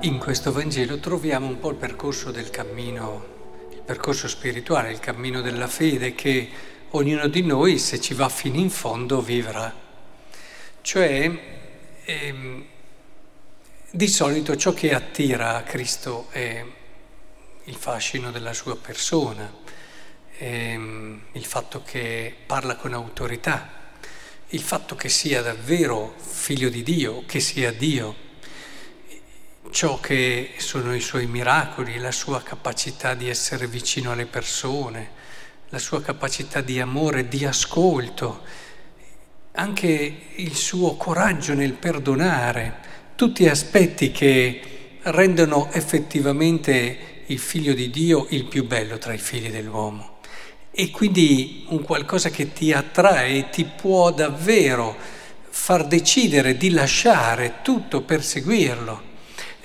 In questo Vangelo troviamo un po' il percorso del cammino, il percorso spirituale, il cammino della fede che ognuno di noi, se ci va fino in fondo, vivrà. Cioè, ehm, di solito ciò che attira a Cristo è il fascino della sua persona, ehm, il fatto che parla con autorità, il fatto che sia davvero figlio di Dio, che sia Dio ciò che sono i suoi miracoli, la sua capacità di essere vicino alle persone, la sua capacità di amore, di ascolto, anche il suo coraggio nel perdonare, tutti aspetti che rendono effettivamente il figlio di Dio il più bello tra i figli dell'uomo. E quindi un qualcosa che ti attrae e ti può davvero far decidere di lasciare tutto per seguirlo.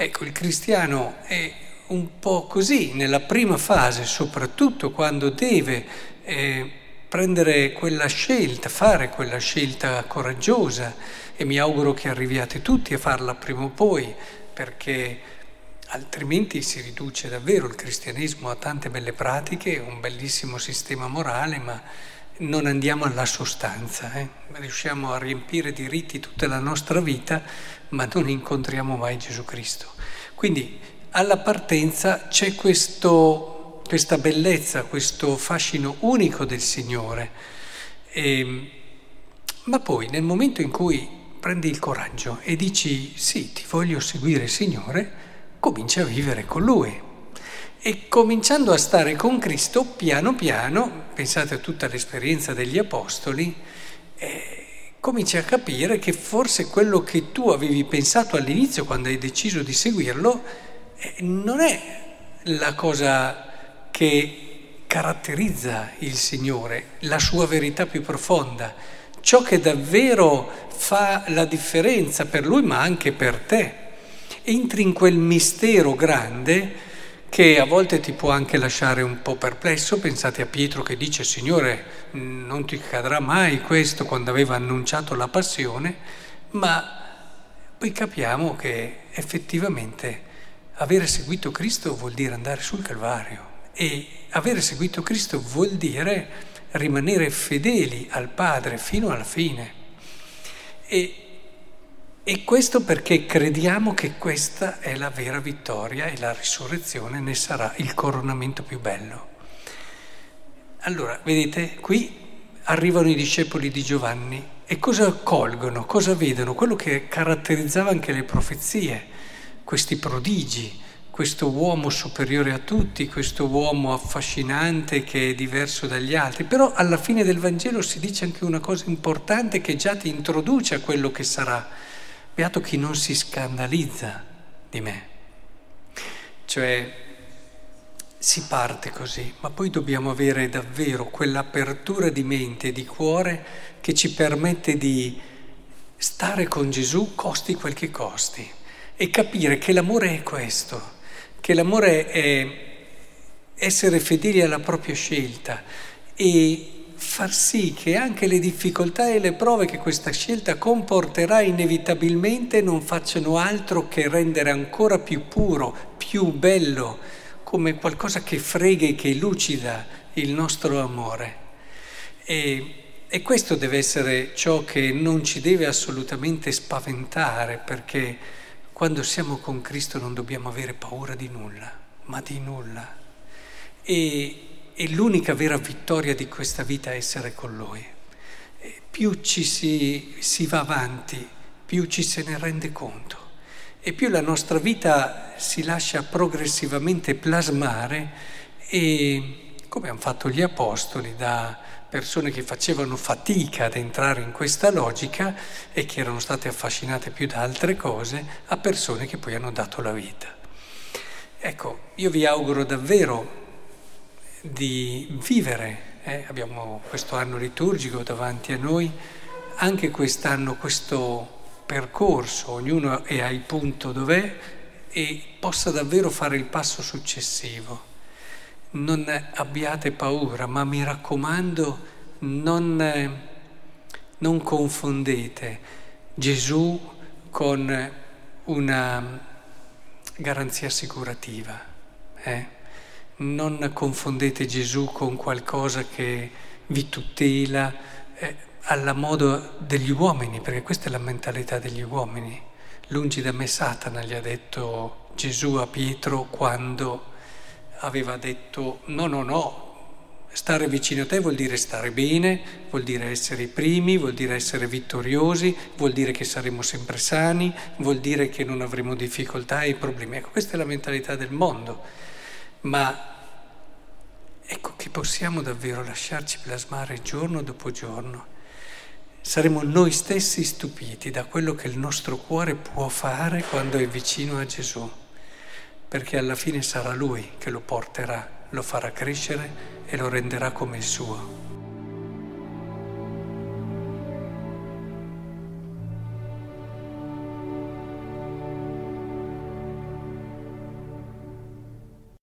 Ecco, il cristiano è un po' così nella prima fase, soprattutto quando deve eh, prendere quella scelta, fare quella scelta coraggiosa e mi auguro che arriviate tutti a farla prima o poi, perché altrimenti si riduce davvero il cristianesimo a tante belle pratiche, un bellissimo sistema morale, ma non andiamo alla sostanza, eh? riusciamo a riempire di riti tutta la nostra vita, ma non incontriamo mai Gesù Cristo. Quindi alla partenza c'è questo, questa bellezza, questo fascino unico del Signore, e, ehm, ma poi nel momento in cui prendi il coraggio e dici sì, ti voglio seguire Signore, cominci a vivere con Lui. E cominciando a stare con Cristo, piano piano, pensate a tutta l'esperienza degli Apostoli, eh, cominci a capire che forse quello che tu avevi pensato all'inizio quando hai deciso di seguirlo eh, non è la cosa che caratterizza il Signore, la sua verità più profonda, ciò che davvero fa la differenza per Lui ma anche per te. Entri in quel mistero grande che a volte ti può anche lasciare un po' perplesso. Pensate a Pietro che dice Signore non ti cadrà mai questo quando aveva annunciato la passione, ma poi capiamo che effettivamente avere seguito Cristo vuol dire andare sul Calvario e avere seguito Cristo vuol dire rimanere fedeli al Padre fino alla fine. E e questo perché crediamo che questa è la vera vittoria e la risurrezione ne sarà il coronamento più bello. Allora, vedete, qui arrivano i discepoli di Giovanni e cosa colgono, cosa vedono? Quello che caratterizzava anche le profezie, questi prodigi, questo uomo superiore a tutti, questo uomo affascinante che è diverso dagli altri. Però alla fine del Vangelo si dice anche una cosa importante che già ti introduce a quello che sarà Beato chi non si scandalizza di me. Cioè, si parte così, ma poi dobbiamo avere davvero quell'apertura di mente e di cuore che ci permette di stare con Gesù costi quel che costi e capire che l'amore è questo, che l'amore è essere fedeli alla propria scelta e far sì che anche le difficoltà e le prove che questa scelta comporterà inevitabilmente non facciano altro che rendere ancora più puro, più bello, come qualcosa che frega e che lucida il nostro amore. E, e questo deve essere ciò che non ci deve assolutamente spaventare, perché quando siamo con Cristo non dobbiamo avere paura di nulla, ma di nulla. E e l'unica vera vittoria di questa vita è essere con Lui. E più ci si, si va avanti, più ci se ne rende conto e più la nostra vita si lascia progressivamente plasmare e come hanno fatto gli apostoli da persone che facevano fatica ad entrare in questa logica e che erano state affascinate più da altre cose, a persone che poi hanno dato la vita. Ecco, io vi auguro davvero di vivere. Eh? Abbiamo questo anno liturgico davanti a noi, anche quest'anno questo percorso, ognuno è al punto dov'è e possa davvero fare il passo successivo. Non abbiate paura, ma mi raccomando, non, non confondete Gesù con una garanzia assicurativa. Eh? Non confondete Gesù con qualcosa che vi tutela eh, alla modo degli uomini, perché questa è la mentalità degli uomini. Lungi da me Satana gli ha detto Gesù a Pietro quando aveva detto no, no, no, Stare vicino a te vuol dire stare bene, vuol dire essere i primi, vuol dire essere vittoriosi, vuol dire che saremo sempre sani, vuol dire che non avremo difficoltà e problemi. Ecco, questa è la mentalità del mondo, ma ecco che possiamo davvero lasciarci plasmare giorno dopo giorno. Saremo noi stessi stupiti da quello che il nostro cuore può fare quando è vicino a Gesù, perché alla fine sarà Lui che lo porterà, lo farà crescere e lo renderà come il suo.